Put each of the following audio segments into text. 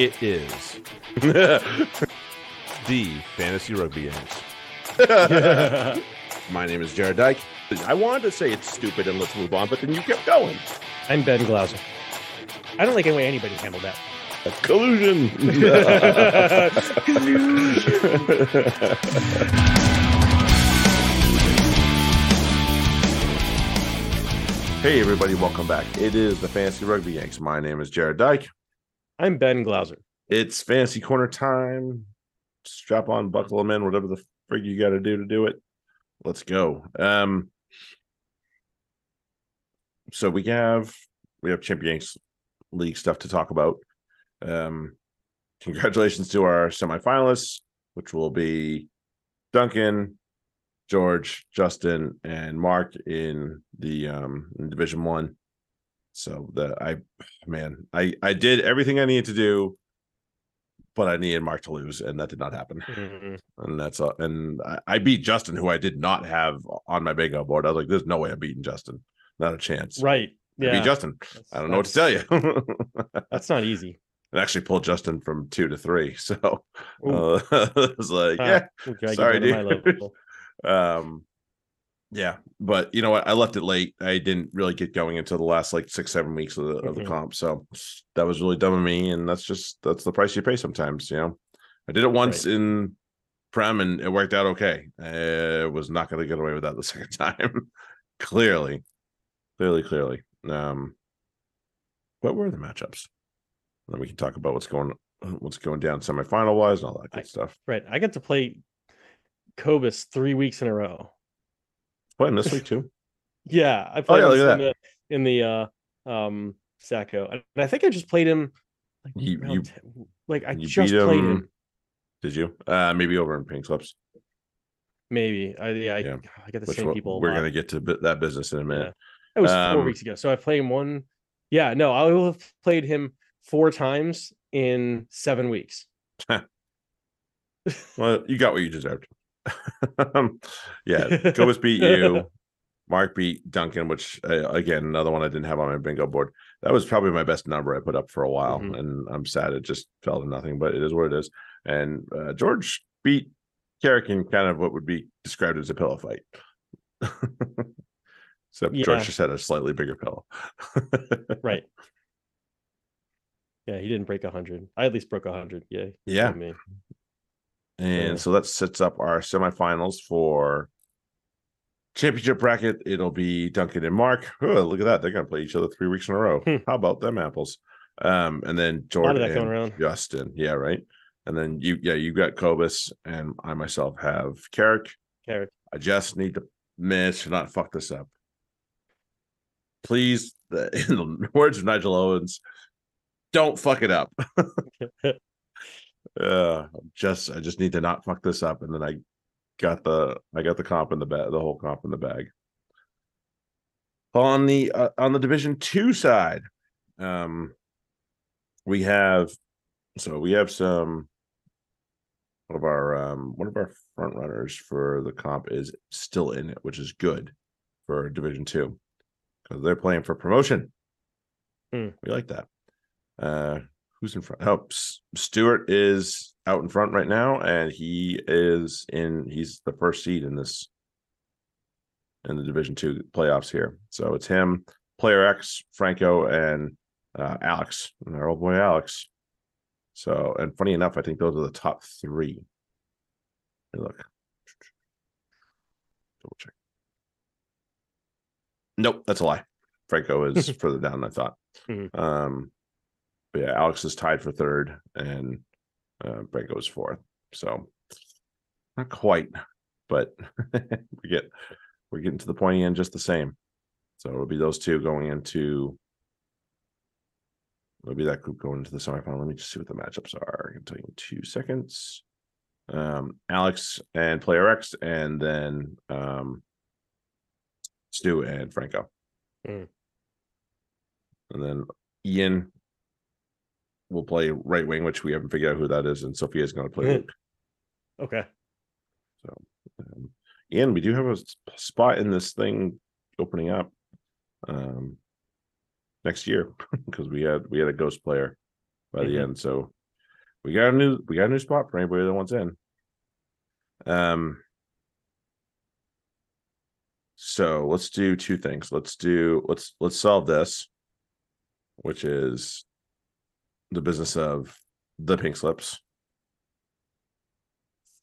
It is the Fantasy Rugby Yanks. My name is Jarrod Dyke. I wanted to say it's stupid and let's move on, but then you kept going. I'm Ben Glauser. I don't like any way anybody handled that. Collusion. hey, everybody, welcome back. It is the Fantasy Rugby Yanks. My name is Jarrod Dyke. I'm Ben Glauser. It's fantasy corner time. Strap on, buckle them in, whatever the frig you got to do to do it. Let's go. Um, so we have we have Champions League stuff to talk about. Um, congratulations to our semifinalists, which will be Duncan, George, Justin, and Mark in the um in Division One. So the I man, I I did everything I needed to do, but I needed Mark to lose, and that did not happen. Mm-mm. And that's uh, and I, I beat Justin, who I did not have on my bingo board. I was like, "There's no way I'm beating Justin, not a chance." Right. I Yeah. beat Justin. That's- I don't know what to tell you. That's not easy. I actually pulled Justin from two to three, so uh, I was like, Ah, "Yeah, you sorry, dude. um yeah but you know what i left it late. I didn't really get going until the last like six seven weeks of the, of the Mhm. comp so that was really dumb of me and that's just that's the price you pay sometimes you know? I did it once in prem and it worked out okay. I was not going to get away with that the second time. Clearly. Clearly clearly. Um what were the matchups? Then we can talk about what's going what's going down semifinal wise and all that good I- stuff. Right. I got to play Cobus three weeks in a row. Playing this week too Yeah. I played yeah, him in the, in the uh um Sacco. And I think I just played him like, You- you- 10 like I you just beat played him him. Did you? Uh maybe over in Pink Slips, Maybe. I yeah, Yeah. I get the which same we'll- people. we're gonna get to that business in a minute. It was four Um, weeks ago. So I played him one. Yeah, no, I will have played him four times in seven weeks. Well, you got what you deserved. um, yeah, Cobus beat you. Mark beat Duncan, which uh, again another one I didn't have on my bingo board. That was probably my best number I put up for a while, Mhm. and I'm sad it just fell to nothing. But it is what it is. And uh, George beat Carrick in kind of what would be described as a pillow fight. Except Yeah. George just had a slightly bigger pillow. right. Yeah, he didn't break a hundred. I at least broke a hundred. Yeah. Yeah. Me. And so that sets up our semifinals for championship bracket. It'll be Duncan and Mark. Oh, look at that. They're gonna play each other three weeks in a row. Hmm. How about them apples? Um, and then Jordan going and around. Justin. Yeah, right. And then you yeah, you got Cobus and I myself have Carrick. Carrot. I just need to miss not fuck this up. Please, the, in the words of Nigel Owens, don't fuck it up. uh just I just need to not fuck this up. And then I got the I got the comp in the bag, the whole comp in the bag. On the uh, on the division two side, um we have so we have some one of our um one of our front runners for the comp is still in it, which is good for division two because they're playing for promotion. Hmm. We like that. Uh who's in front? Oh, Stewart is out in front right now, and he is in. He's the first seed in this in the Division Two playoffs here. So it's him, Player X, Franco, and uh, Alex, and our old boy Alex. So, and funny enough, I think those are the top three. Look, double check. Nope, that's a lie. Franco is further down than I thought. Mhm. Um, but yeah, Alex is tied for third, and uh, Franco is fourth. So not quite, but we get we're getting to the pointy end just the same. So it'll be those two going into. It'll be that group going into the semifinal. Let me just see what the matchups are. I can tell you in two seconds. Um, Alex and Player X, and then um, Stu and Franco. Mm. And then Ian will play right wing, which we haven't figured out who that is, and Sophia's going to play Mm. Luke. Okay. So, um, Ian, we do have a spot in this thing opening up um, next year because we had we had a ghost player by the Mhm. end. So we got a new we got a new spot for anybody that wants in. Um. So let's do two things. Let's do let's let's solve this, which is the business of the pink slips.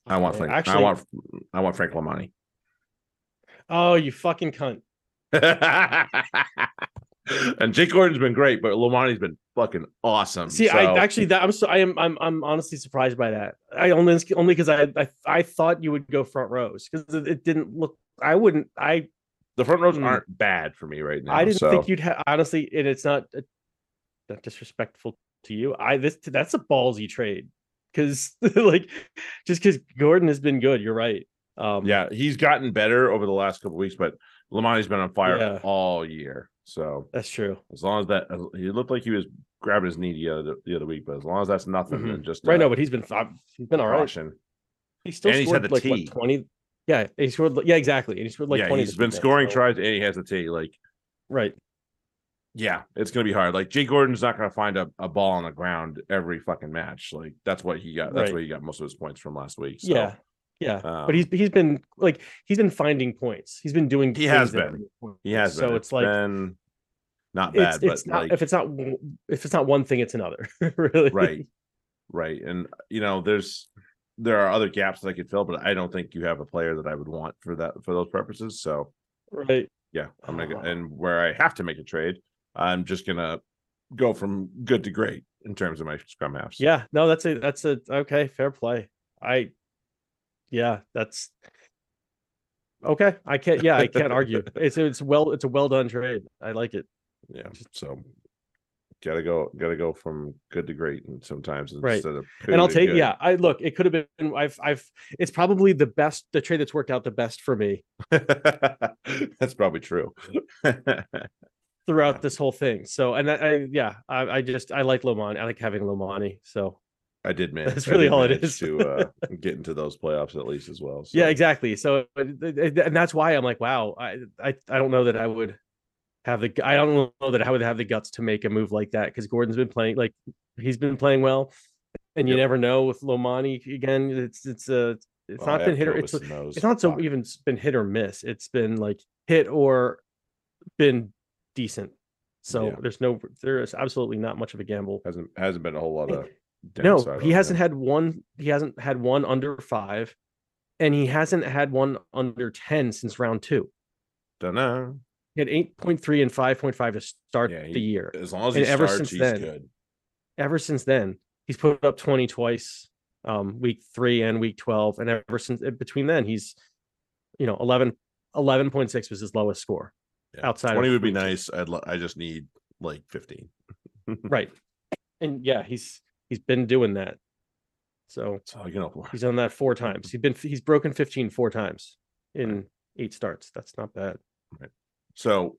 I want Frank. actually- I want I want Frank Lomani. Oh, you fucking cunt. and Jake Gordon's been great, but Lomani's been fucking awesome. See, I actually that I'm so I am I'm I'm honestly surprised by that. I only only because I, I I thought you would go front rows because it, it didn't look. I wouldn't. I the front rows Hmm. aren't bad for me right now. I didn't so- think you'd have honestly, and it's not uh, not disrespectful to you. I this that's a ballsy trade because like just because Gordon has been good. You're right. Um, Yeah, he's gotten better over the last couple weeks, but Lomani's been on fire Yeah. all year. So that's true. as long as that, he looked like he was grabbing his knee the other the other week, but as long as that's nothing, Mhm. then just Right, uh, no, but he's been. He's been all right. caution. He still And he's scored had the like what, twenty. Yeah, he scored. Yeah, exactly. And he scored like yeah, twenty. he's been scoring so- tries and he has the tee. Like, Right. Yeah, it's gonna be hard. Like Jay Gordon's not gonna find a, a ball on the ground every fucking match. Like that's what he got. That's Right. where he got most of his points from last week. So. Yeah. Yeah. um, but he's he's been like he's been finding points. He's been doing. He has been. he has So been. it's like been not bad, it's but it's not like if it's not if it's not one thing, it's another. really. right right and you know there's there are other gaps that i could fill but i don't think you have a player that i would want for that for those purposes so Right. yeah i'm gonna go, Uh-huh. and where i have to make a trade i'm just gonna go from good to great in terms of my scrum halves Yeah. No, that's a that's a okay. Fair play. I. Yeah, that's. Okay, I can't. Yeah, I can't argue. It's it's well. It's a well done trade. I like it. yeah so gotta go gotta go from good to great and sometimes Right. instead of and I'll take. good. Yeah, I look. It could have been. I've. I've. It's probably the best. The trade that's worked out the best for me that's probably true throughout this whole thing. So, and I, I yeah, I, I just I like Lomani. I like having Lomani. So I did man. That's really all it is. to uh, get into those playoffs at least as well. yeah, exactly. So, and and that's why I'm like, wow. I I I don't know that I would have the. I don't know that I would have the guts to make a move like that because Gordon's been playing like he's been playing well, and you Yep. never know with Lomani again. It's it's a. It's Well, I not been hit or it's it's not so even been hit or miss. It's been like hit or been decent. So Yeah. there's no there is absolutely not much of a gamble. hasn't hasn't been a whole lot of No, he hasn't him. had one. He hasn't had one under five, and he hasn't had one under ten since round two. Dunno. He had eight point three and five point five to start Yeah, he- the year. As long as he And ever starts, since he's then- good. Ever since then, he's put up twenty twice, um, week three and week twelve, and ever since between then, he's, you know, 11 11.6 was his lowest score. Yeah. outside of Twenty would be nice. I'd lo- I just need like fifteen. Right, and yeah, he's he's been doing that. So That's all I can hope for. he's done that four times. He's been he's broken 15 four times in eight starts. That's not bad. Right. So,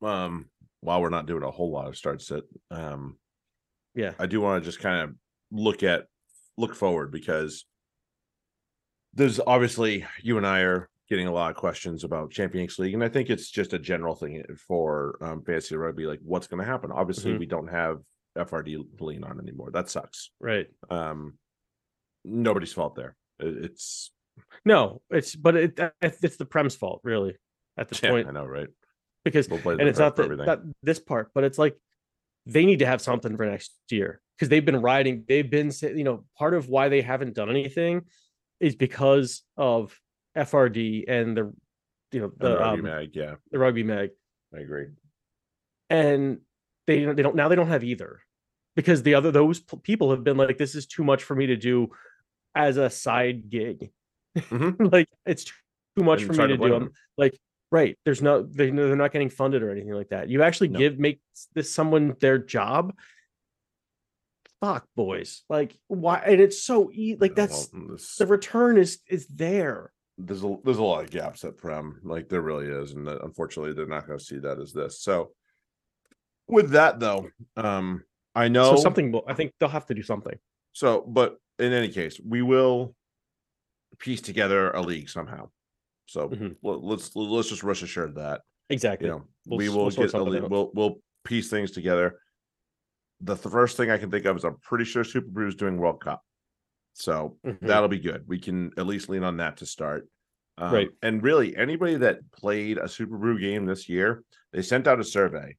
um, while we're not doing a whole lot of starts, sit, um, Yeah. I do want to just kind of look at look forward because there's obviously you and I are getting a lot of questions about Champions League, and I think it's just a general thing for um, fantasy rugby. Like, what's going to happen? Obviously, Mhm. we don't have FRD to lean on anymore. That sucks. Right. Um, nobody's fault there. It's No, it's but it it's the Prem's fault really at this yeah, point I know, right? because We'll and it's not not this part, but it's like they need to have something for next year because they've been riding. They've been you know part of why they haven't done anything is because of FRD and the you know And the Rugby um, mag, yeah, the rugby mag. I agree. and they they don't now they don't have either. Because the other those people have been like this is too much for me to do as a side gig. Mhm. like it's too much for me to to do. them. like right there's no they, they're not getting funded or anything like that. You actually No. give make this someone their job? Fuck boys. Like why and it's so e- like that's well, this- the return is is there there's a there's a lot of gaps at prem like there really is and unfortunately they're not going to see that as this so with that though um i know so something i think they'll have to do something so but in any case we will piece together a league somehow so Mhm. let- let's let's just rest assured that exactly you know We'll we will we'll get a league, out. we'll we'll piece things together the th- first thing I can think of is I'm pretty sure SuperBru is doing World Cup. So Mhm. that'll be good. We can at least lean on that to start. Um, Right. And really, anybody that played a SuperBru game this year, they sent out a survey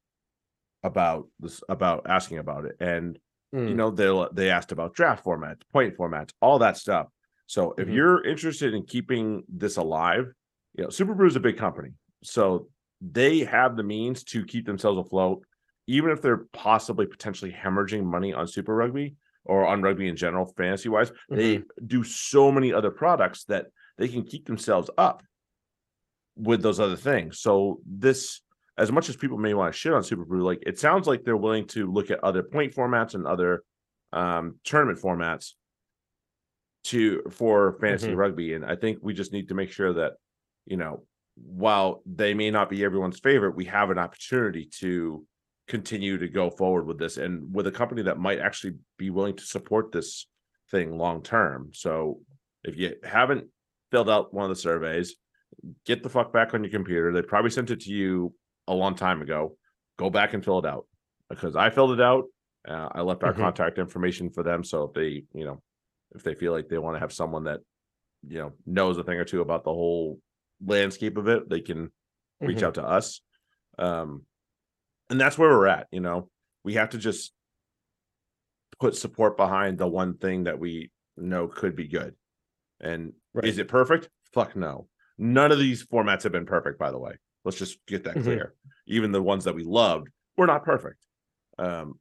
about this, about asking about it. And you Mm, know they they asked about draft formats point formats all that stuff so if Mhm. you're interested in keeping this alive you know SuperBru is a big company so they have the means to keep themselves afloat even if they're possibly potentially hemorrhaging money on super rugby or on rugby in general fantasy wise they do so many other products that they can keep themselves up with those other things so this as much as people may want to shit on SuperBru, like it sounds like they're willing to look at other point formats and other um tournament formats to for fantasy Mhm. rugby. And I think we just need to make sure that, you know, while they may not be everyone's favorite, we have an opportunity to continue to go forward with this and with a company that might actually be willing to support this thing long term. So if you haven't filled out one of the surveys, get the fuck back on your computer. They probably sent it to you a long time ago. Go back and fill it out because I filled it out. Uh, I left our Mhm. contact information for them. So if they, you know, if they feel like they want to have someone that, you know, knows a thing or two about the whole landscape of it, they can reach Mhm. out to us. Um, and that's where we're at. You know, we have to just put support behind the one thing that we know could be good. And Right. is it perfect? Fuck no. None of these formats have been perfect, by the way. Let's just get that Mhm. clear. Even the ones that we loved were not perfect. Um,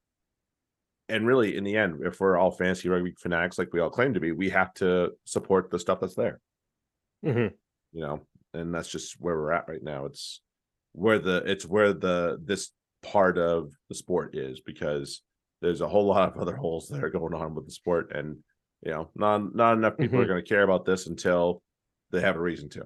and really, in the end, if we're all fantasy rugby fanatics like we all claim to be, we have to support the stuff that's there Mhm. you know and that's just where we're at right now it's where the it's where the this part of the sport is because there's a whole lot of other holes that are going on with the sport and you know not not enough people are Mhm. going to care about this until they have a reason to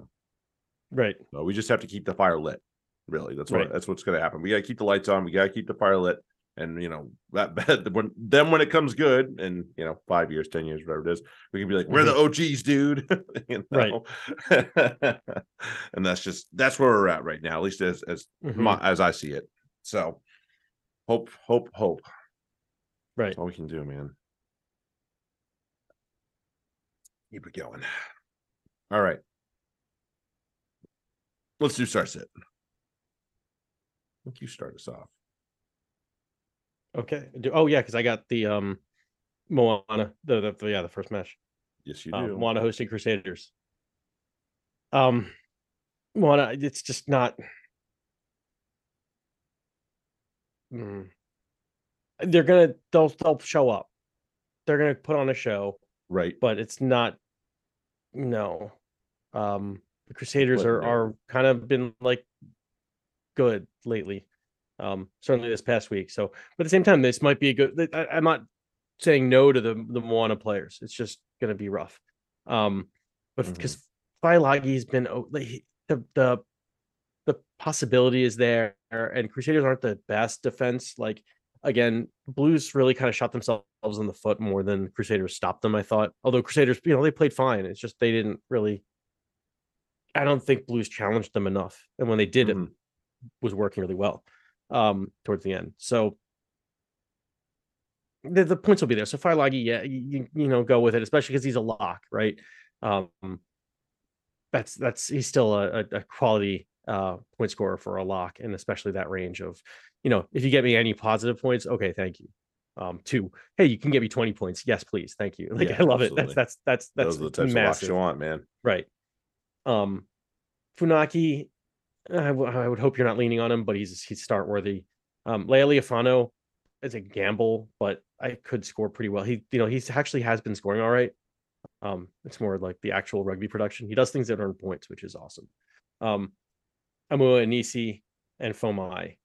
Right. so we just have to keep the fire lit really that's what Right. that's what's going to happen we got to keep the lights on we got to keep the fire lit and you know that when then when it comes good and you know five years ten years whatever it is we can be like we're the og's dude you Right. know? and that's just that's where we're at right now at least as as Mhm. my, as i see it so hope hope hope Right. that's all we can do man keep it going all right let's do start sit I think you start us off Okay. Do- Oh yeah, because I got the um Moana, the, the, the yeah, the first match. yes you Uh, do Moana hosting Crusaders. Um Moana, it's just not Mm. they're gonna they'll they'll show up. They're gonna put on a show, right but it's not no. Um the Crusaders are are kind of been like good lately. Um certainly this past week. So but at the same time, this might be a good I, I'm not saying no to the the Moana players. It's just gonna be rough. Um but Mhm. because Faiilagi's been oh, like, the the possibility is there and Crusaders aren't the best defense. Like again, Blues really kind of shot themselves in the foot more than Crusaders stopped them, I thought. Although Crusaders, you know, they played fine. It's just they didn't really I don't think Blues challenged them enough. And when they did Mhm. it was working really well um towards the end. So the, the points will be there. So Faiilagi, yeah, you, you know, go with it, especially because he's a lock, right? Um that's that's he's still a, a quality uh point scorer for a lock, and especially that range of, you know, if you get me any positive points, okay, thank you. Um, two, hey, you can get me 20 points. Yes, please, thank you. Like Yeah, I love absolutely. it. That's that's that's that's those are the types of locks you want man Right. Um, Funaki, I, w- I would hope you're not leaning on him, but he's he's start worthy. Um, Lea Leofano is a gamble, but I could score pretty well. He, you know, he's actually has been scoring all right. Um, it's more like the actual rugby production. He does things that earn points, which is awesome. Um, Amua Anisi and Fomai.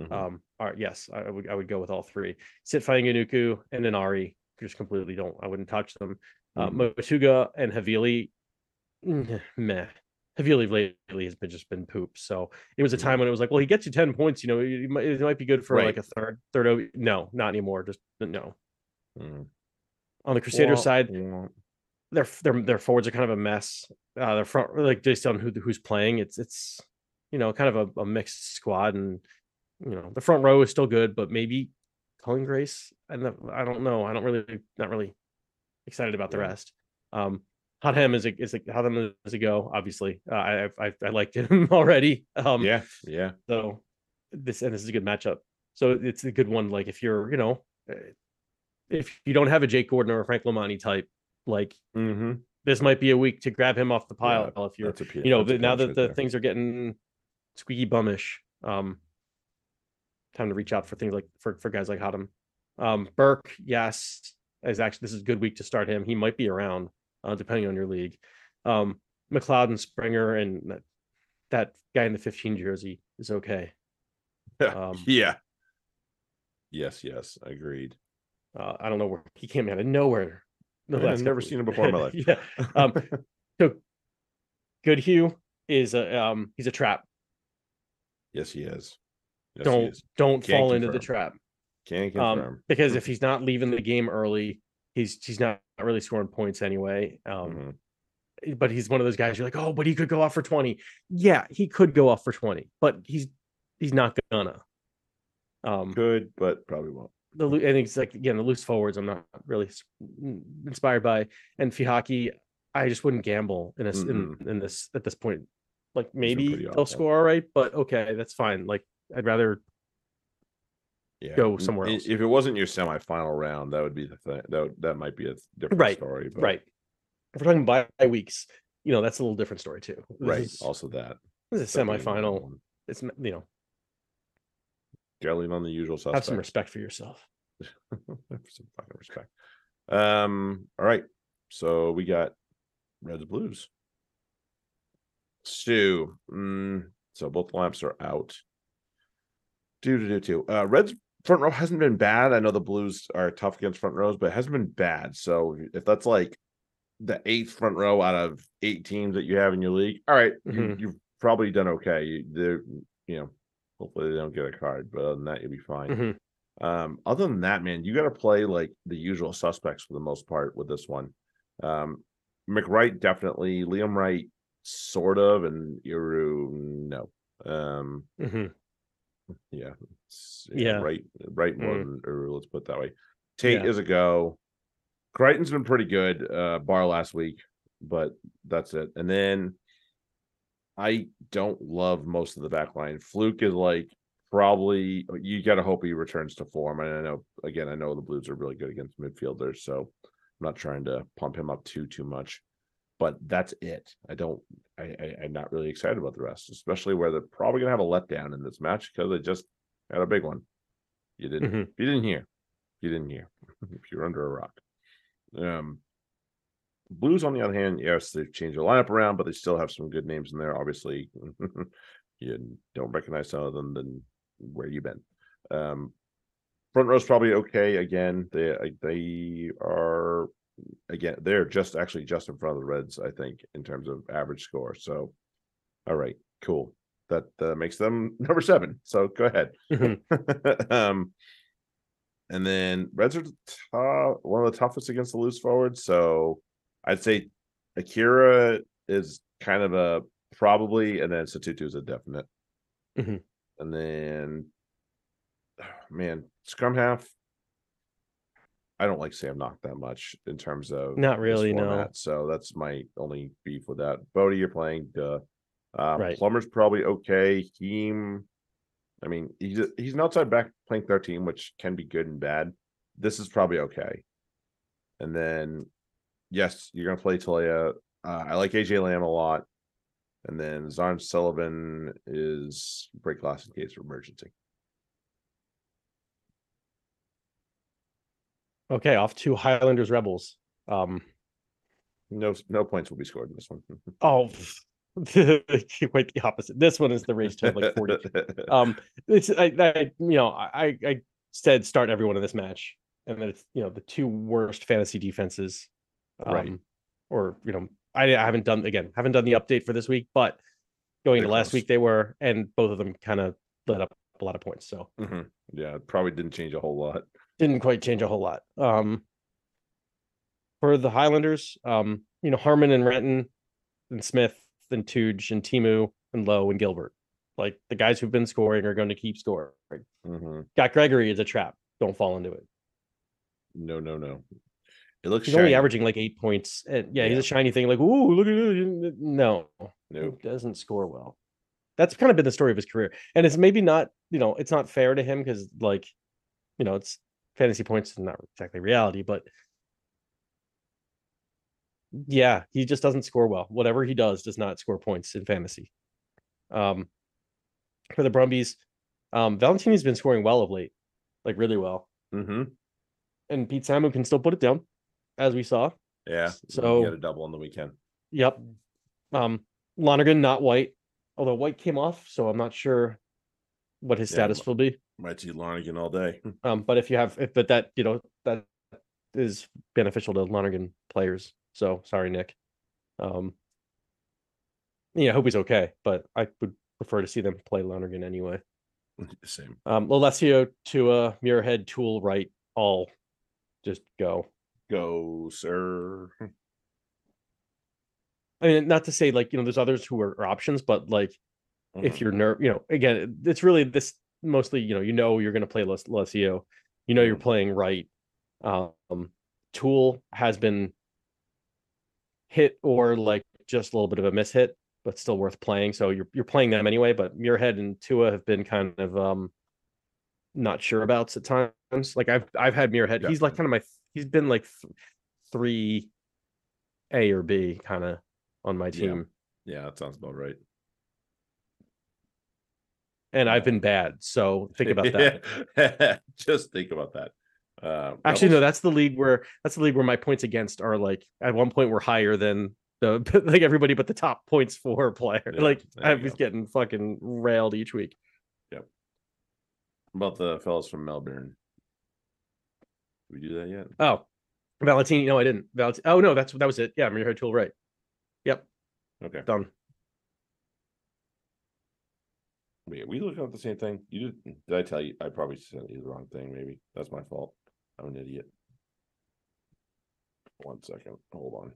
Mhm. Um, are yes, I, I would I would go with all three. Sit Fainganuku and Inari just completely don't. I wouldn't touch them. Uh, Mhm. Motuga and Havili, mm, meh. Havili lately has been just been poop. So it was a Mhm. time when it was like, well, he gets you ten points. You know, it, might, it might be good for Right. like a third, third. O- No, not anymore. Just no. Mhm. On the Crusader Wah, side, wah. their their their forwards are kind of a mess. Uh, their front, like based on who who's playing, it's it's you know kind of a, a mixed squad, and you know the front row is still good, but maybe Cullen Grace, and the, I don't know. I don't really not really excited about the Yeah. rest. Um, Hotham is a is a Hotham is a go. Obviously, uh, I I I liked him already. Um, yeah, yeah. so this and this is a good matchup. So it's a good one. Like if you're, you know, uh, if you don't have a Jake Gordon or a Frank Lomani type, like Mm-hmm. this might be a week to grab him off the pile. if you're, a you know, now that the there. things are getting squeaky bumish um, time to reach out for things like for for guys like Hotham. Um, Burke, yes, is actually this is a good week to start him. He might be around, uh, depending on your league. Um, McLeod and Springer and that, that guy in the 15 jersey is okay. Um, yeah. Yes, yes, agreed. Uh, I don't know where he came out of nowhere. last I've never seen him before in my life. yeah. Um, so Goodhue is a um he's a trap. Yes, he is. Yes, don't is. don't Can't fall into the trap. Can confirm. Um, because if he's not leaving the game early, he's he's not really scoring points anyway. Um, Mhm. but he's one of those guys you're like, oh, but he could go off for 20. Yeah, he could go off for 20, but he's he's not gonna. Um Could, but probably won't. the I think it's like again the loose forwards. I'm not really mm, inspired by, and Fihaki, I just wouldn't gamble in this in, in this at this point. Like maybe they'll awful. score all right, but okay, that's fine. Like I'd rather Yeah. Go somewhere else. If it wasn't your semifinal round, that would be the thing. That would, that might be a different Right, story. But, right. If we're talking bye weeks, you know that's a little different story too. This Right. is, Also that. this is a that being another semifinal. It's you know Gelling on the usual suspects. have some respect for yourself. Have some fucking respect. Um, all right. So we got Reds and Blues. Stu. Mm, so both lamps are out. Do do do do. Uh Reds front row hasn't been bad. I know the Blues are tough against front rows, but it hasn't been bad. So if that's like the eighth front row out of eight teams that you have in your league, all right, you, Mhm. you've probably done okay. You, they're you know, hopefully they don't get a card, but other than that, you'll be fine. Mhm. Um, other than that, man, you got to play like the usual suspects for the most part with this one. Um, McReight definitely, Liam Wright sort of, and Iru no. Um, Mhm. yeah, Yeah. right, right more Mm. than Iru. Let's put it that way. Tate Yeah. is a go. Creighton's been pretty good, uh, bar last week, but that's it. And then I don't love most of the back line. Flook is like probably you got to hope he returns to form. And I know again, I know the Blues are really good against midfielders, so I'm not trying to pump him up too too much. But that's it. I don't. I, I I'm not really excited about the rest, especially where they're probably gonna have a letdown in this match because they just had a big one. You didn't. Mhm. You didn't hear. You didn't hear. if you're under a rock. Um. Blues, on the other hand, yes, they've changed their lineup around, but they still have some good names in there. Obviously, you don't recognize some of them, then where you been? Um, front row's probably okay. Again, they they are again they're just actually just in front of the Reds, I think, in terms of average score. So, all right, cool. That uh, makes them number seven. So go ahead. Um, and then Reds are tou- one of the toughest against the loose forwards. So I'd say Akira is kind of a probably, and then Sotutu is a definite. Mhm. And then, man, scrum half. I don't like Sam Nock that much in terms of Not really, no. So that's my only beef with that. Bodie, you're playing. Duh. Uh, Right. Plummer's probably okay. Heem, I mean, he's he's an outside back playing 13, which can be good and bad. This is probably okay. And then, yes, you're gonna play Talia. Uh, I like AJ Lam a lot. And then Zarn Sullivan is break glass in case of emergency. Okay, off to Highlanders Rebels. Um, No, no points will be scored in this one. oh, quite the opposite. This one is the race to like 40. um, it's I, I you know I I said start everyone in this match, and then it's you know the two worst fantasy defenses, um, Right. Or you know I, I haven't done again haven't done the update for this week, but going They're into last close. week they were, and both of them kind of let up a lot of points. So Mhm. Yeah, it probably didn't change a whole lot. Didn't quite change a whole lot. Um, for the Highlanders, um, you know, Harmon and Renton and Smith and Tooge and Timu and Lowe and Gilbert, like the guys who've been scoring are going to keep scoring. Mhm. Got Gregory is a trap. don't fall into it. No, no, no. It looks He's only averaging like eight points. And yeah, he's a shiny thing. Like, ooh, look at it. No, Nope. he doesn't score well. That's kind of been the story of his career. And it's maybe not, you know, it's not fair to him because, like, you know, it's fantasy points is not exactly reality, but yeah, he just doesn't score well. Whatever he does does not score points in fantasy. Um, for the Brumbies, um, Valentini's been scoring well of late, like really well. Mm-hmm. And Pete Samu can still put it down, as we saw. Yeah. So- he had a double on the weekend. Yep. Um, Lonergan not white, although white came off, so I'm not sure what his Yeah, status will be. Might see Lonergan all day. Um, but if you have, if but that you know that is beneficial to Lonergan players. So sorry, Nick. Um, yeah, I hope he's okay, but I would prefer to see them play Lonergan anyway. Same. Um, Alessio to uh Muirhead, Toole, right, all just go. Go, sir. I mean, not to say like you know, there's others who are, are options, but like if Mhm. you're nerve, you know, again, it's really this mostly, you know, you know, you're going to play Les- Lesio, you know, you're Mhm. playing right. Um, Toole has been hit or like just a little bit of a miss hit, but still worth playing. So you're you're playing them anyway. But Muirhead and Tua have been kind of um not sure abouts at times. Like I've I've had Muirhead. He's like kind of my he's been like th- three A or B kind of on my Yeah. team. Yeah, that sounds about right. And I've been bad. So think about that. Just think about that. Uh, Actually, no, that's the league where that's the league where my points against are like at one point were higher than the like everybody but the top points for player. Yeah, like I was go. getting fucking railed each week. Yep. About the fellas from Melbourne. Did we do that yet? Oh, Valentini. No, I didn't. Valent- oh no, that's that was it. Yeah, Muirhead Toole right. Yep, Okay. done. Wait, we looking at the same thing? You did? Did I tell you? I probably sent you the wrong thing. Maybe that's my fault. I'm an idiot. One second. Hold on.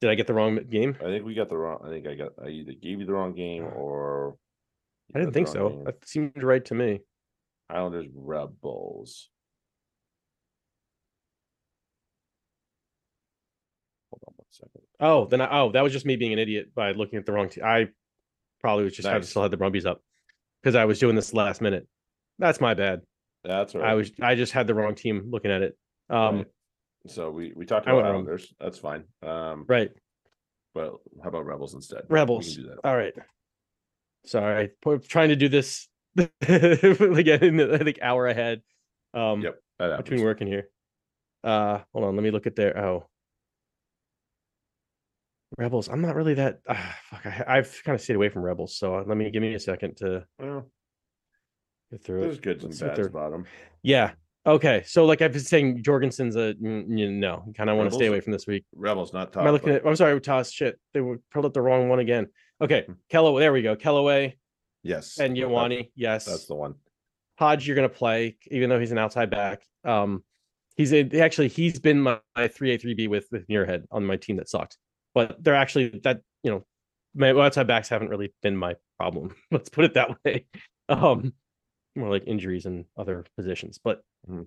Did I get the wrong game? I think we got the wrong. I think I got. I either gave you the wrong game or. you I didn't got the think wrong so. game. That seemed right to me. Islanders Rebels. Hold on one second. Oh, then I, oh, that was just me being an idiot by looking at the wrong team. I probably was just had Nice. still had the Brumbies up because I was doing this last minute. That's my bad. That's right. I was I just had the wrong team looking at it. Um, Right. So we we talked about. Islanders. That's fine. Um, right. but how about Rebels instead? Rebels. All right. Sorry, po- trying to do this again in the I think hour ahead. Um, Yep. Between working here. Uh, hold on, let me look at their oh. Rebels. I'm not really that. Uh, fuck, I, I've kind of stayed away from Rebels, so uh, let me give me a second to Well, get through there's it. goods and Let's bads about them. Yeah. Okay. So, like I've been saying, Jorgensen's a you know, kind of want to stay away from this week. Rebels, not top. Am I looking but- at? I'm sorry, Toss. Shit, they were pulled up the wrong one again. Okay, Hmm. Kellaway. There we go. Kellaway Yes. and Yawani. Yes. That's the one. Hodge, you're gonna play, even though he's an outside back. Um, he's a, actually he's been my three A three B with with Muirhead on my team that sucked, but they're actually that you know my outside backs haven't really been my problem. Let's put it that way. Um, more like injuries and other positions, but Mhm.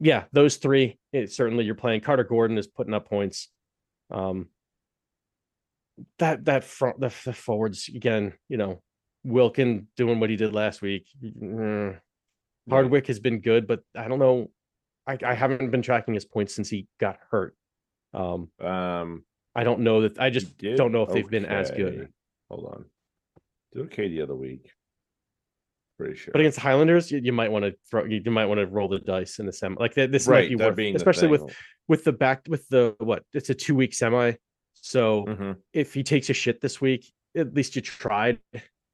yeah, those three. It, certainly, you're playing. Carter Gordon is putting up points. Um, that that front the, the forwards again, you know, Wilkin doing what he did last week. Mm, Hardwick has been good, but I don't know. I, I haven't been tracking his points since he got hurt. Um, Um, I don't know that. I just don't know if they've been as good. Hold on. Did okay the other week. Pretty sure. But against the Highlanders, you, you might want to throw. You, might want to roll the dice in the semi. Like th- this might right, be that worth, being especially with with the back with the what? It's a two week semi. So Mhm. if he takes a shit this week, at least you tried.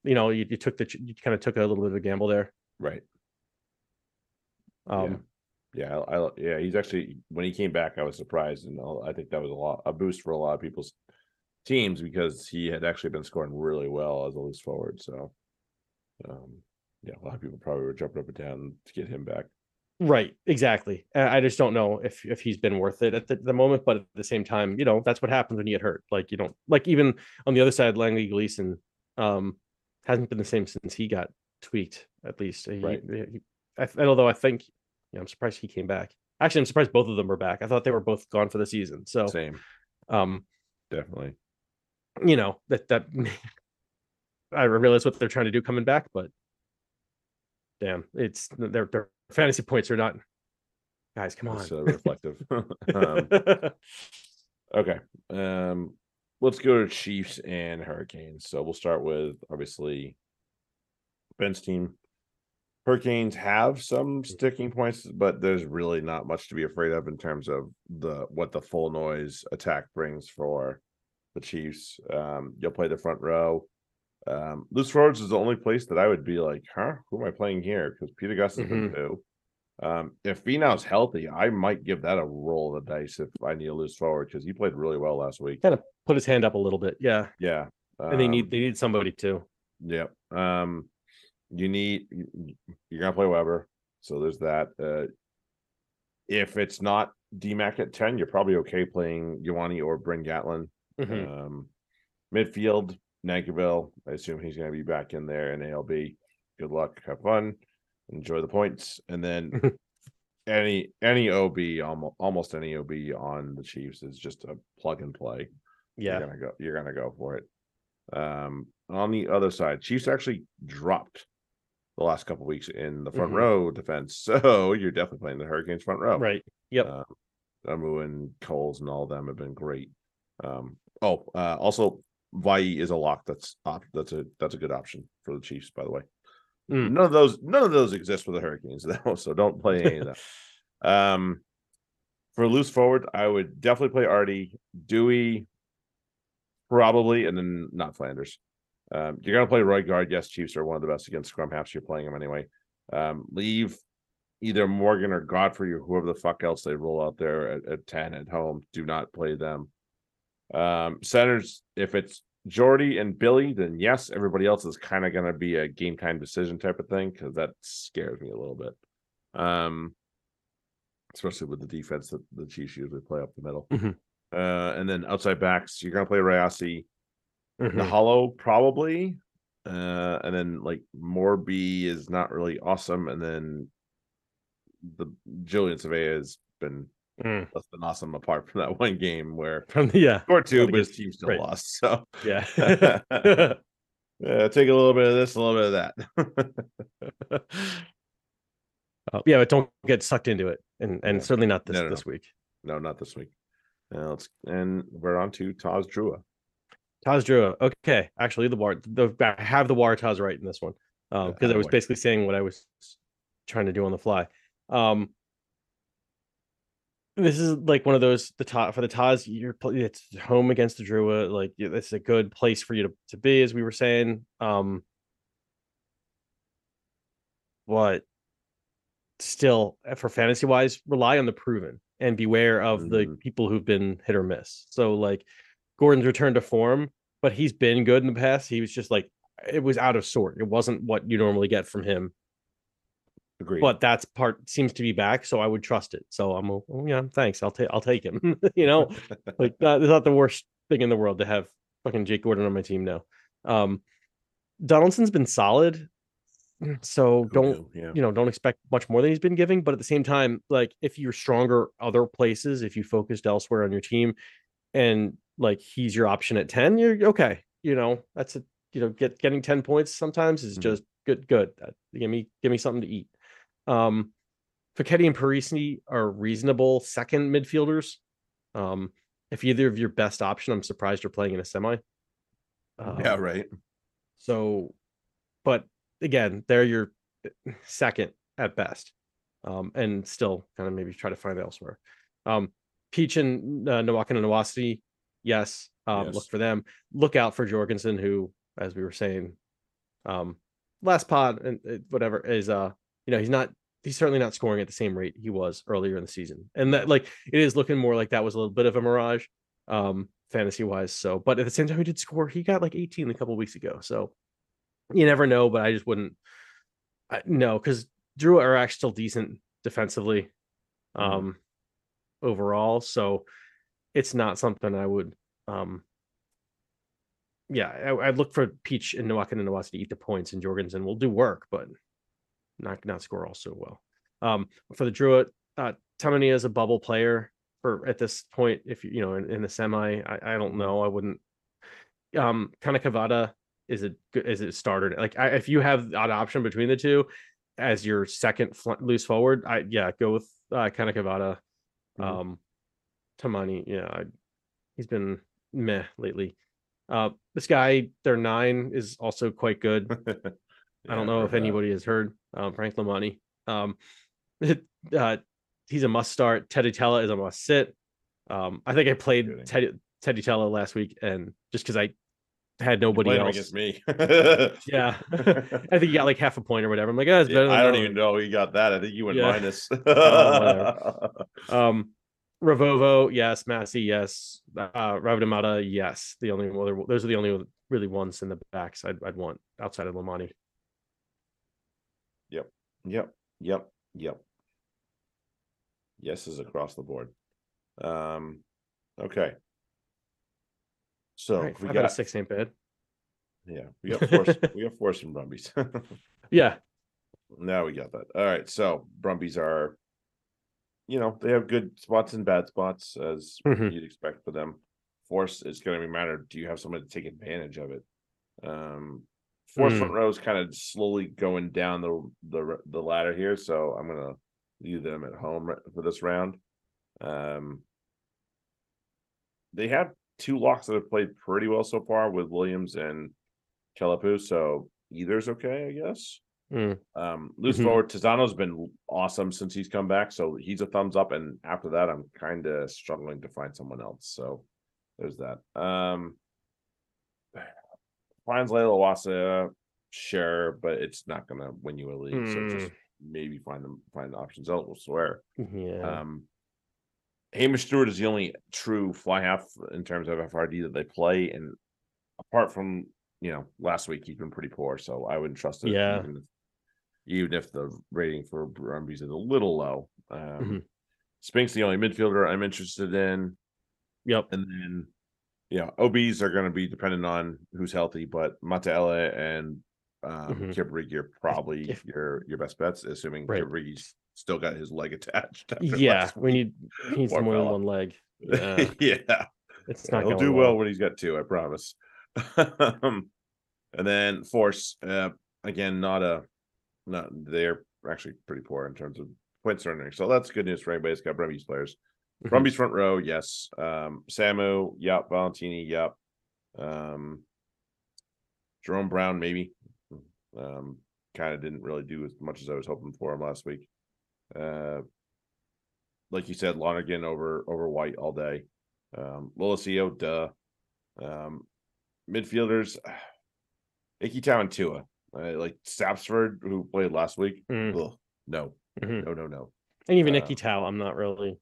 You know, you, you took the you kind of took a little bit of a gamble there. Right. Um, Yeah, I, I yeah, he's actually when he came back, I was surprised, and I think that was a lot a boost for a lot of people's teams because he had actually been scoring really well as a loose forward. So, um, yeah, a lot of people probably were jumping up and down to get him back. Right, exactly. I just don't know if if he's been worth it at the, the moment, but at the same time, you know, that's what happens when you get hurt. Like you don't like even on the other side, Langi Gleeson um hasn't been the same since he got tweaked. At least He- Right. he- I, th- although I think yeah, I'm surprised he came back. Actually, I'm surprised both of them are back. I thought they were both gone for the season. So, Same, um, definitely. you know that that I realize what they're trying to do coming back, but damn, it's their their fantasy points are not. Guys, come on. Uh, reflective. um, okay. Um, let's go to Chiefs and Hurricanes. So we'll start with obviously Ben's team. Hurricanes have some sticking points, but there's really not much to be afraid of in terms of the what the full noise attack brings for the Chiefs. Um, you'll play the front row. Um, loose forwards is the only place that I would be like, huh, who am I playing here? Because Pita Gus has been two. Um, if Finau's healthy, I might give that a roll of the dice if I need a loose forward because he played really well last week. kind of put his hand up a little bit, yeah. Yeah. And they um, need they need somebody too. Yep. Um, you need you- you're gonna play Weber, so there's that. Uh, if it's not DMAC at ten, you're probably okay playing Ioani or Bryn Gatland. Mhm. Um, midfield, Nankivell. I assume he's gonna be back in there in ALB. Good luck, have fun, enjoy the points, and then any any OB almost almost any OB on the Chiefs is just a plug and play yeah. you're gonna go you're gonna go for it um on the other side chiefs actually dropped the last couple weeks in the front Mhm. row defense so you're definitely playing the hurricanes front row Right. Yep. uh, Amu and Coles and all of them have been great um oh uh also Vai is a lock that's op- that's a that's a good option for the chiefs by the way Mm. none of those none of those exist for the hurricanes though so don't play any of them um for loose forward i would definitely play artie dewey probably and then not flanders um you're gonna play Roigard yes chiefs are one of the best against scrum halves you're playing them anyway um leave either morgan or godfrey or whoever the fuck else they roll out there at, at 10 at home do not play them um centers if it's Jordy and Billy, then yes, everybody else is kind of going to be a game time decision type of thing because that scares me a little bit. Um, especially with the defense that the Chiefs usually play up the middle. Mhm. Uh, and then outside backs, you're going to play Rayasi, Mhm. the Hollow probably, uh, and then like Moorby is not really awesome, and then the Julian Savea has been Mm. less than awesome apart from that one game where From the yeah. scored two, but his team still right. lost. So Yeah. Yeah, take a little bit of this, a little bit of that. Uh, yeah, but don't get sucked into it, and and Yeah. certainly not this No, no, no. this week. no, not this week. Let's and we're on to Tahs Drua. Tahs Drua. Okay, actually, the war the I have the war Tahs right in this one Yeah, because I was basically saying what I was trying to do on the fly. Um, this is like one of those the top for the Tahs. You're it's home against the Drua. Like it's a good place for you to to be, as we were saying. Um, but still, uh, for fantasy wise, rely on the proven and beware of the Mhm. people who've been hit or miss. So like Gordon's returned to form, but he's been good in the past. He was just like it was out of sort. It wasn't what you normally get from him. Agreed. But that's part seems to be back, so I would trust it. So I'm oh, yeah, thanks. I'll take I'll take him. you know, like that is not the worst thing in the world to have fucking Jake Gordon on my team now. Um Donaldson's been solid. So don't yeah. you know, don't expect much more than he's been giving. But at the same time, like if you're stronger other places, if you focused elsewhere on your team, and like he's your option at 10, you're okay. You know, that's a you know, get getting 10 points sometimes is Mhm. just good, good. Uh, give me give me something to eat. Um Foketi and Perese are reasonable second midfielders. Um, if either of your best option, I'm surprised you're playing in a semi. yeah, Um, right. so, but again, they're your second at best, um, and still kind of maybe try to find elsewhere. Um, Pietsch and uh, Nawakan and Nawasi, yes, um, look for them. Look out for Jorgensen, who, as we were saying, um, last pod and uh, whatever is, uh, you know, he's not. He's certainly not scoring at the same rate he was earlier in the season, and that like it is looking more like that was a little bit of a mirage, um, fantasy wise. So, but at the same time, he did score. He got like 18 a couple weeks ago, so you never know, but I just wouldn't. I, no, because Drua are actually still decent defensively, Mhm. um, overall. So it's not something I would, um, yeah, I, I'd look for Pietsch and Nawaka and Nawasi to eat the points, and Jorgensen will do work, but not not score also well. Um, for the Drua, uh, Tamania is a bubble player for at this point. If you you know in, in the semi, I, I don't know. I wouldn't. Um, Kanakavada is a good is it starter. Like I, if you have an option between the two as your second fl- loose forward, I yeah go with uh, Kanakavada. Mhm. Um, Tamani, yeah, I, he's been meh lately. Uh, this guy, their nine is also quite good. I don't know if anybody has heard um, Frank Lomani. Um, uh, he's a must start. Teddy Tela is a must sit. Um, I think I played Teddy Teddy Tela last week, and just because I had nobody else, against me. yeah, I think he got like half a point or whatever. I'm like, oh, it's Yeah, than I don't even know he got that. I think you went Yeah. minus. whatever. Um, Ravovo, yes. Masi, yes. Uh, Ravutaumada, yes. The only other, those are the only really ones in the backs I'd, I'd want outside of Lomani. Yep, yep, yep. Yep. Yes is across the board. Um, okay. So right, we of got six ain't bad. yeah, we got force we got force and Brumbies. Yeah, now we got that. All right, so Brumbies are, you know, they have good spots and bad spots as Mhm. you'd expect for them. Force is going to be matter. Do you have someone to take advantage of it? Um, force Mm. front row is kind of slowly going down the the the ladder here, so I'm gonna leave them at home for this round. Um, they have two locks that have played pretty well so far with Williams and Kalapu, so either's okay, I guess. Mm. Um, loose Mhm. forward Tizzano's been awesome since he's come back, so he's a thumbs up. And after that, I'm kind of struggling to find someone else. So there's that. Um, Fines-Leleiwasa, sure, but it's not gonna win you a league. So just maybe find them find the options elsewhere. yeah. Um, Hamish Stewart is the only true fly half in terms of FRD that they play, and apart from you know last week, he's been pretty poor, so I wouldn't trust it. Yeah. Even if, the rating for Brumbies is a little low. Um, Mhm. Spink's the only midfielder I'm interested in, yep. and then yeah, OBs are going to be dependent on who's healthy, but Mataele and um, Mhm. Kibirige are probably your your best bets, assuming Right. Kibirige's still got his leg attached. Yeah, we need he needs more than one leg. Yeah, yeah, it's not he'll going do well when he's got two. I promise. um, and then Force uh, again, not a not they're actually pretty poor in terms of points earning. So that's good news for anybody that's got Brumbies players. Mhm. Brumbies front row, yes. Um, Samu, yep. Valetini, yep. Um, Jahrome Brown, maybe. Um, kind of didn't really do as much as I was hoping for him last week. Uh, like you said, Lonergan over over White all day. Um, Lolesio, duh. Um, midfielders, Ikitau and Tua. Uh, like Sapsford, who played last week. Mm. Ugh, no, Mhm. no, no, no. And even uh, Nicky Tao, I'm not really.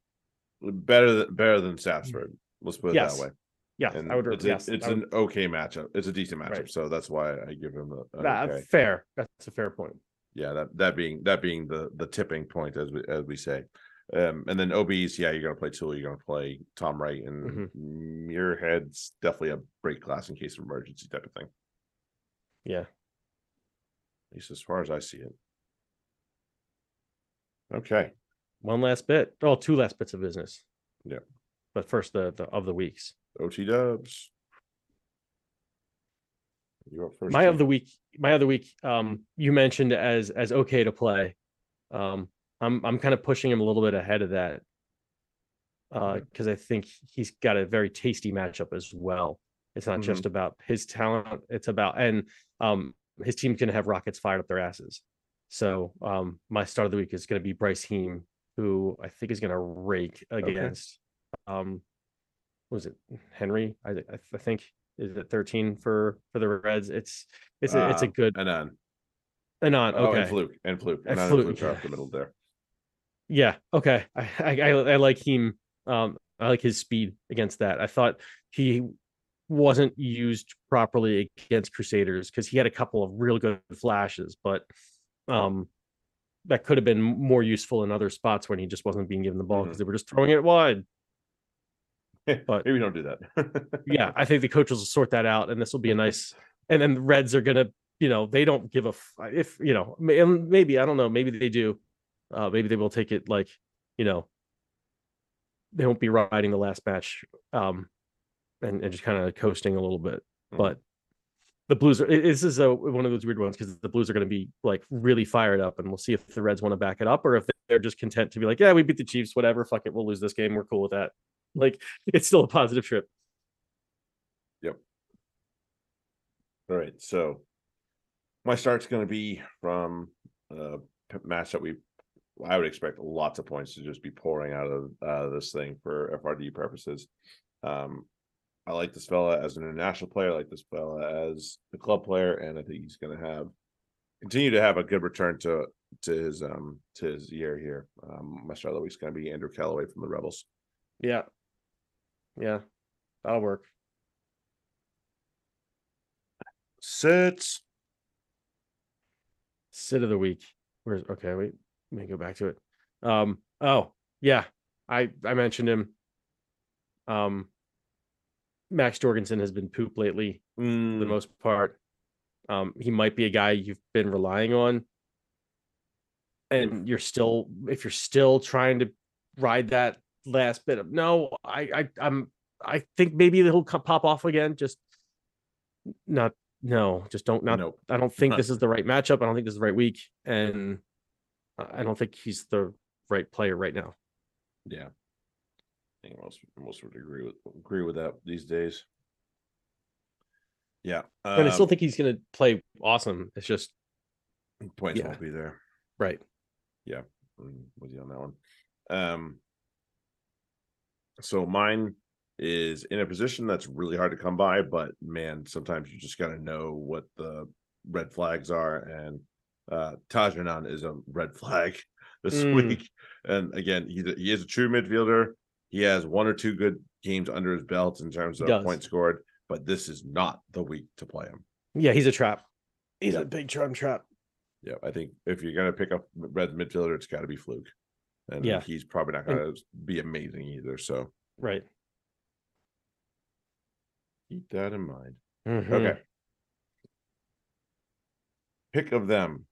Better than better than Sapsford. Let's put it Yes. that way. Yeah, And I would. it's, yes, it's would- an okay matchup. It's a decent matchup, Right. so that's why I give him a, that- okay. fair. That's a fair point. Yeah, that that being that being the the tipping point as we as we say. Um, and then OBs, yeah, you're gonna play Toole, you're gonna play Tom Wright, and Mm-hmm. Muirhead's definitely a break glass in case of emergency type of thing. Yeah. Least as far as I see it. Okay. One last bit. Oh, two last bits of business. Yeah. But first, the, the of the weeks. OT dubs. You're up first. my of the week my other week um you mentioned as as okay to play um i'm i'm kind of pushing him a little bit ahead of that uh because i think he's got a very tasty matchup as well it's not just about his talent it's about and um his team's going to have rockets fired up their asses. So um my start of the week is going to be bryce heem who i think is going to rake against um what was it? Henry? I, I I think is it 13 for for the reds? It's it's a, it's a Uh, good anon oh, okay. And Flook. And Flook And Flook, Flook yeah. the middle there. yeah okay. I, I i I like him um i like his speed against that. I thought he wasn't used properly against crusaders because he had a couple of real good flashes but um that could have been more useful in other spots when he just wasn't being given the ball because Mhm. they were just throwing it wide But- maybe don't do that. yeah, I think the coaches will sort that out, and this will be a nice. And then the Reds are gonna you know they don't give a f- if you know and maybe I don't know maybe they do, uh, maybe they will take it like you know they won't be riding the last match, um, and and just kind of coasting a little bit, Mhm. but. The Blues are. This is a one of those weird ones because the Blues are going to be like really fired up, and we'll see if the Reds want to back it up or if they're just content to be like, yeah, we beat the Chiefs, whatever, fuck it, we'll lose this game, we're cool with that. Like it's still a positive trip. Yep. All right, so my start's going to be from a that we, I would expect lots of points to just be pouring out of uh, this thing for FRD purposes. Um, I like this fella as an international player. I like this fella as a club player, and I think he's going to have continue to have a good return to to his um to his year here. Um, my start of the week's going to be Andrew Kellaway from the Rebels. Yeah. Yeah. That'll work. Sit. Sit of the week. Where's okay, wait, let me go back to it. Um, oh, yeah. I I mentioned him. Um Max Jorgensen has been poop lately for the Mm, most part. Um, he might be a guy you've been relying on. And you're still if you're still trying to ride that last bit of no, I I I'm I think maybe he'll pop off again. Just not no, just don't not nope. I don't think this is the right matchup. I don't think this is the right week, and I don't think he's the right player right now. Yeah. I think most most would agree with agree with that these days. Yeah. And I still um, think he's going to play awesome. It's just points yeah. won't be there. right. Mm, with you on that one. Um so mine is in a position that's really hard to come by, but man, sometimes you just gotta know what the red flags are. And uh Taj Annan is a red flag this Mm. week. And again, he's a, he is a true midfielder. He has one or two good games under his belt in terms of does. points scored, but this is not the week to play him. Yeah, he's a trap. He's Yeah. a big trap trap. Yeah, I think if you're gonna pick up red midfielder, it's got to be Flook, and Yeah. he's probably not gonna be amazing either. So Right. keep that in mind. Mhm. Okay. Pick of them.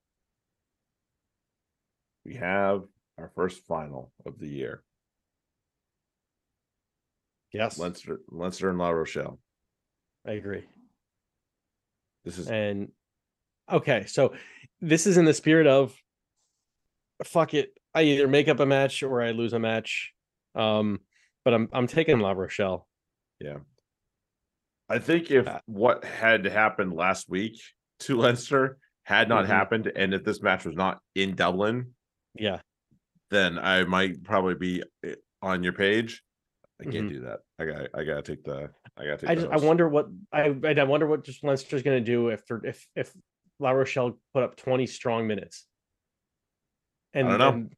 We have our first final of the year. Yes, Leinster, Leinster and La Rochelle. I agree. This is And okay, so this is in the spirit of fuck it. I either make up a match or I lose a match. Um, but I'm I'm taking La Rochelle. Yeah. I think if Uh, what had happened last week to Leinster had not Mhm. happened, and if this match was not in Dublin, Yeah. then I might probably be eh, on your page. I can't Mhm. do that. I got. I gotta take the. I gotta take. I just I wonder what I I wonder what just Leinster's gonna do if if if La Rochelle put up 20 strong minutes. And, and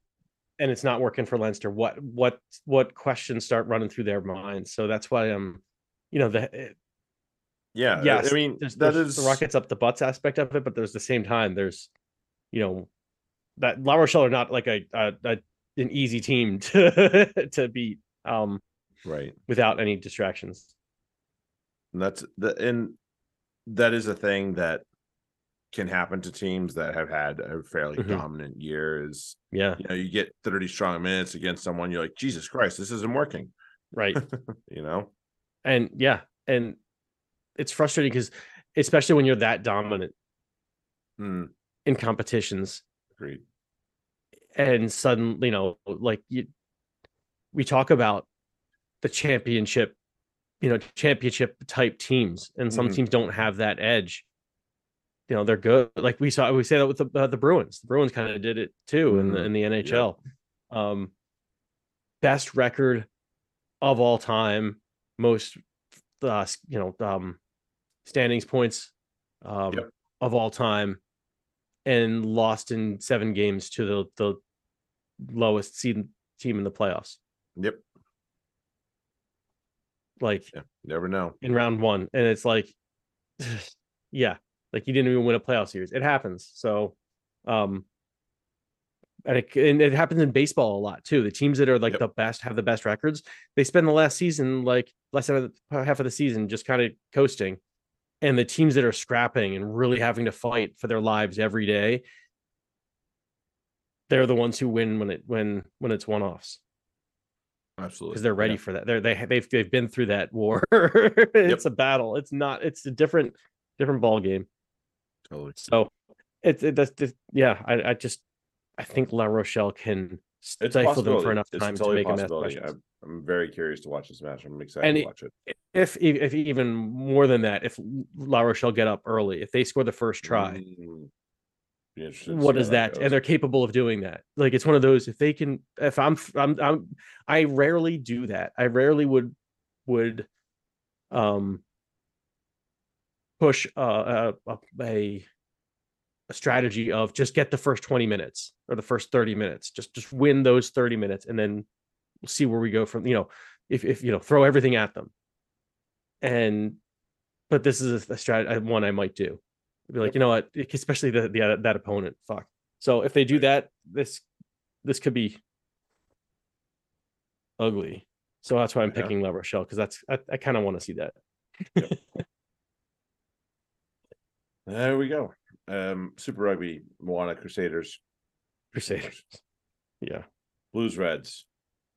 and it's not working for Leinster. What what what questions start running through their minds? So that's why I'm, you know, the Yeah. yes, I mean, there's, that there's is the Rockets up the butts aspect of it, but there's the same time there's, you know, that La Rochelle are not like a, a, a an easy team to to beat um right. without any distractions. And that's the and that is a thing that can happen to teams that have had a fairly Mhm. dominant year. Is Yeah, you know you get thirty strong minutes against someone, you're like Jesus Christ, this isn't working. right. You know. and yeah and it's frustrating because especially when you're that dominant Hmm. in competitions Agreed. and suddenly you know like you we talk about the championship you know championship type teams and some Mhm. teams don't have that edge. You know they're good. Like we saw we say that with the uh, the bruins. The bruins kind of did it too in the in the nhl um best record of all time most uh you know um standings points um Yep. of all time and lost in seven games to the the lowest seed team in the playoffs. Yep. Like Yeah. Never know. in round one and it's like yeah like you didn't even win a playoff series it happens so um and it, and it happens in baseball a lot too the teams that are like Yep. the best have the best records they spend the last season like last half of the, half of the season just kind of coasting and the teams that are scrapping and really having to fight for their lives every day they're the ones who win when it when when it's one-offs Absolutely. because they're ready Yeah. for that they're they, they've they've been through that war it's a battle it's not it's a different different ball game Totally. so it's it, that's just yeah I, I just i think la rochelle can stifle them for enough time to make a math I'm, I'm very curious to watch this match. I'm excited And to watch it. if if even more than that if la rochelle get up early if they score the first try Mm. Be interested to what is that and they're capable of doing that. Like it's one of those if they can if i'm i'm, I'm i rarely do that. I rarely would would um push uh, a, a a a strategy of just get the first 20 minutes or the first 30 minutes. Just just win those 30 minutes and then see where we go from you know if if you know throw everything at them. And but this is a, a strategy one i might do be like, you know what, especially the, the that opponent. Fuck. So if they do that, this this could be ugly. So that's why I'm Yeah. picking La Rochelle because that's I, I kind of want to see that. There we go. Um, Super Rugby, Moana Crusaders, Crusaders. Yeah, Blues, Reds,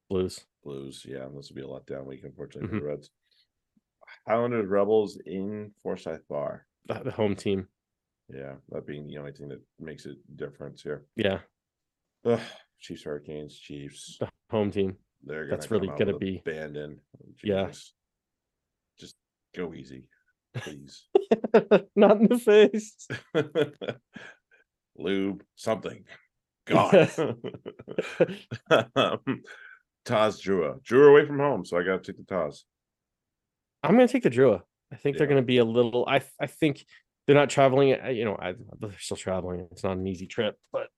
Blues. Blues. Yeah, this will be a letdown week, unfortunately, Mm-hmm. for the Reds. Highlanders, Rebels in Forsyth Bar. The home team. Yeah, that being the only thing that makes a difference here. Yeah, Ugh, Chiefs, Hurricanes, Chiefs. the home team. They're gonna That's really come out gonna with be- abandon. Yeah. Jesus. Just go easy, please. Not in the face. Lube, something. God. um, Tahs Drua. Drua away from home, so I gotta take the Tahs. I'm gonna take the Drua. I think they're Yeah. gonna be a little. I I think they're not traveling. uh, You know, I, they're still traveling. It's not an easy trip, but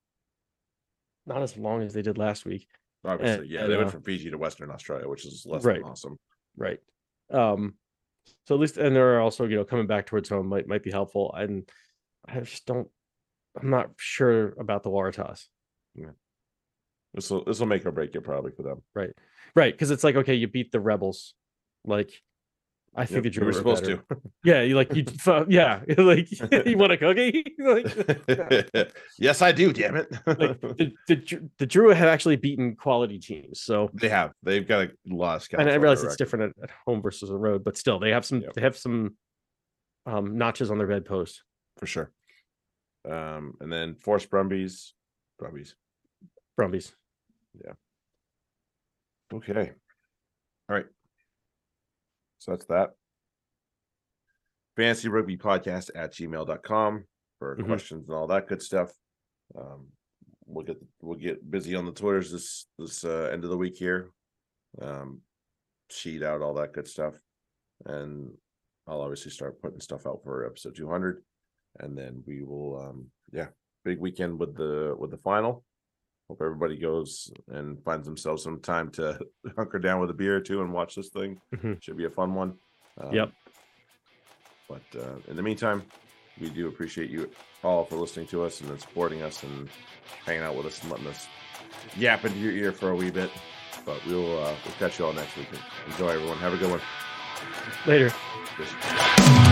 not as long as they did last week. Obviously, yeah, they and, went uh, from Fiji to Western Australia, which is less Right. than awesome. right um so at least and they're also you know coming back towards home might might be helpful and i just don't i'm not sure about the Waratahs. This will this will make or break it probably for them. Right. Right because it's like okay you beat the rebels like i think Yep, the you were supposed better. to. yeah you like you yeah like you want a cookie like, yes, I do. Damn it! like the, the the Drua have actually beaten quality teams so they have. They've got a lot of and i realize it's record. different at, at home versus the road but still they have some Yep. they have some um notches on their bedpost for sure. Um, and then Force Brumbies, Brumbies. brumbies Yeah. Okay. All right. So that's that. Fantasy rugby podcast at gmail.com for Mhm. questions and all that good stuff. Um, we'll get we'll get busy on the Twitters this this uh, end of the week here. Um, sheet out all that good stuff, and I'll obviously start putting stuff out for episode 200, and then we will um yeah big weekend with the with the final. Hope everybody goes and finds themselves some time to hunker down with a beer or two and watch this thing. Mhm. Should be a fun one. Um, Yep. But uh, in the meantime, we do appreciate you all for listening to us and then supporting us and hanging out with us and letting us yap into your ear for a wee bit. But we'll uh, we'll catch you all next week. Enjoy everyone. Have a good one. later Cheers.